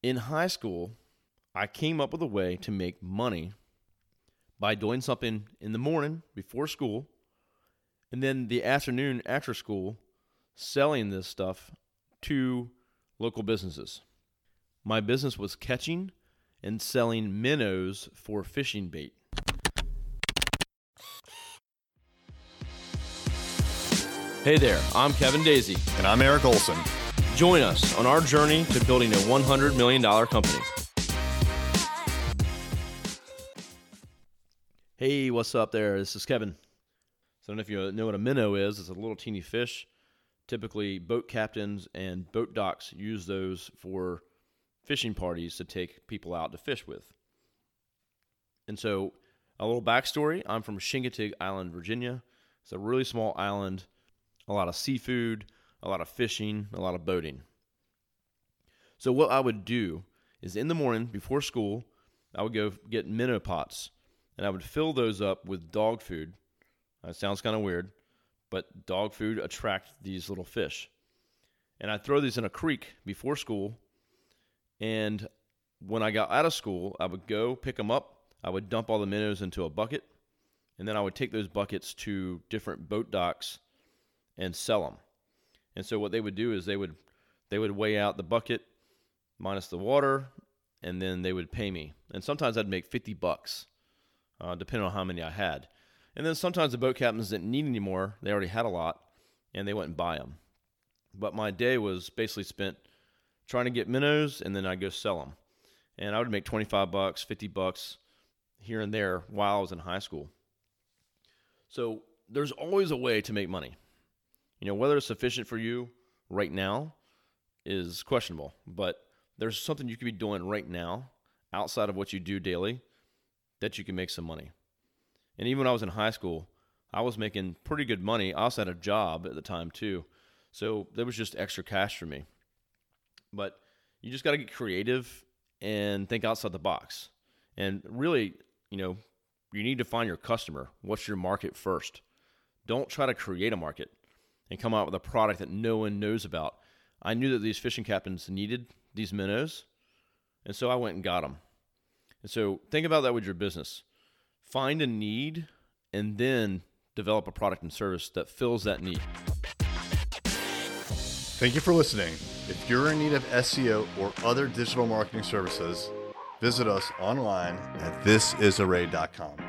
In high school, I came up with a way to make money by doing something in the morning before school and then the afternoon after school selling this stuff to local businesses. My business was catching and selling minnows for fishing bait. Hey there, I'm Kevin Daisey. And I'm Eric Olson. Join us on our journey to building a $100 million company. Hey, what's up there? This is Kevin. So I don't know if you know what a minnow is. It's a little teeny fish. Typically, boat captains and boat docks use those for fishing parties to take people out to fish with. And so, a little backstory I'm from Chincoteague Island, Virginia. It's a really small island, a lot of seafood, a lot of fishing, a lot of boating. So, what I would do is in the morning before school, I would go get minnow pots and I would fill those up with dog food. That sounds kind of weird, but dog food attracts these little fish. And I'd throw these in a creek before school. And when I got out of school, I would go pick them up. I would dump all the minnows into a bucket. And then I would take those buckets to different boat docks and sell them. And so what they would do is they would they would weigh out the bucket minus the water, and then they would pay me. And sometimes I'd make fifty bucks, uh, depending on how many I had. And then sometimes the boat captains didn't need any more; they already had a lot, and they went and buy them. But my day was basically spent trying to get minnows, and then I'd go sell them. And I would make twenty five bucks, fifty bucks here and there while I was in high school. So there's always a way to make money. You know, whether it's sufficient for you right now is questionable, but there's something you could be doing right now outside of what you do daily that you can make some money. And even when I was in high school, I was making pretty good money. I also had a job at the time too. So there was just extra cash for me. But you just got to get creative and think outside the box. And really, you know, you need to find your customer. What's your market first? Don't try to create a market and come out with a product that no one knows about. I knew that these fishing captains needed these minnows, and so I went and got them. And so think about that with your business. Find a need and then develop a product and service that fills that need. Thank you for listening. If you're in need of SEO or other digital marketing services, visit us online at thisisarray.com.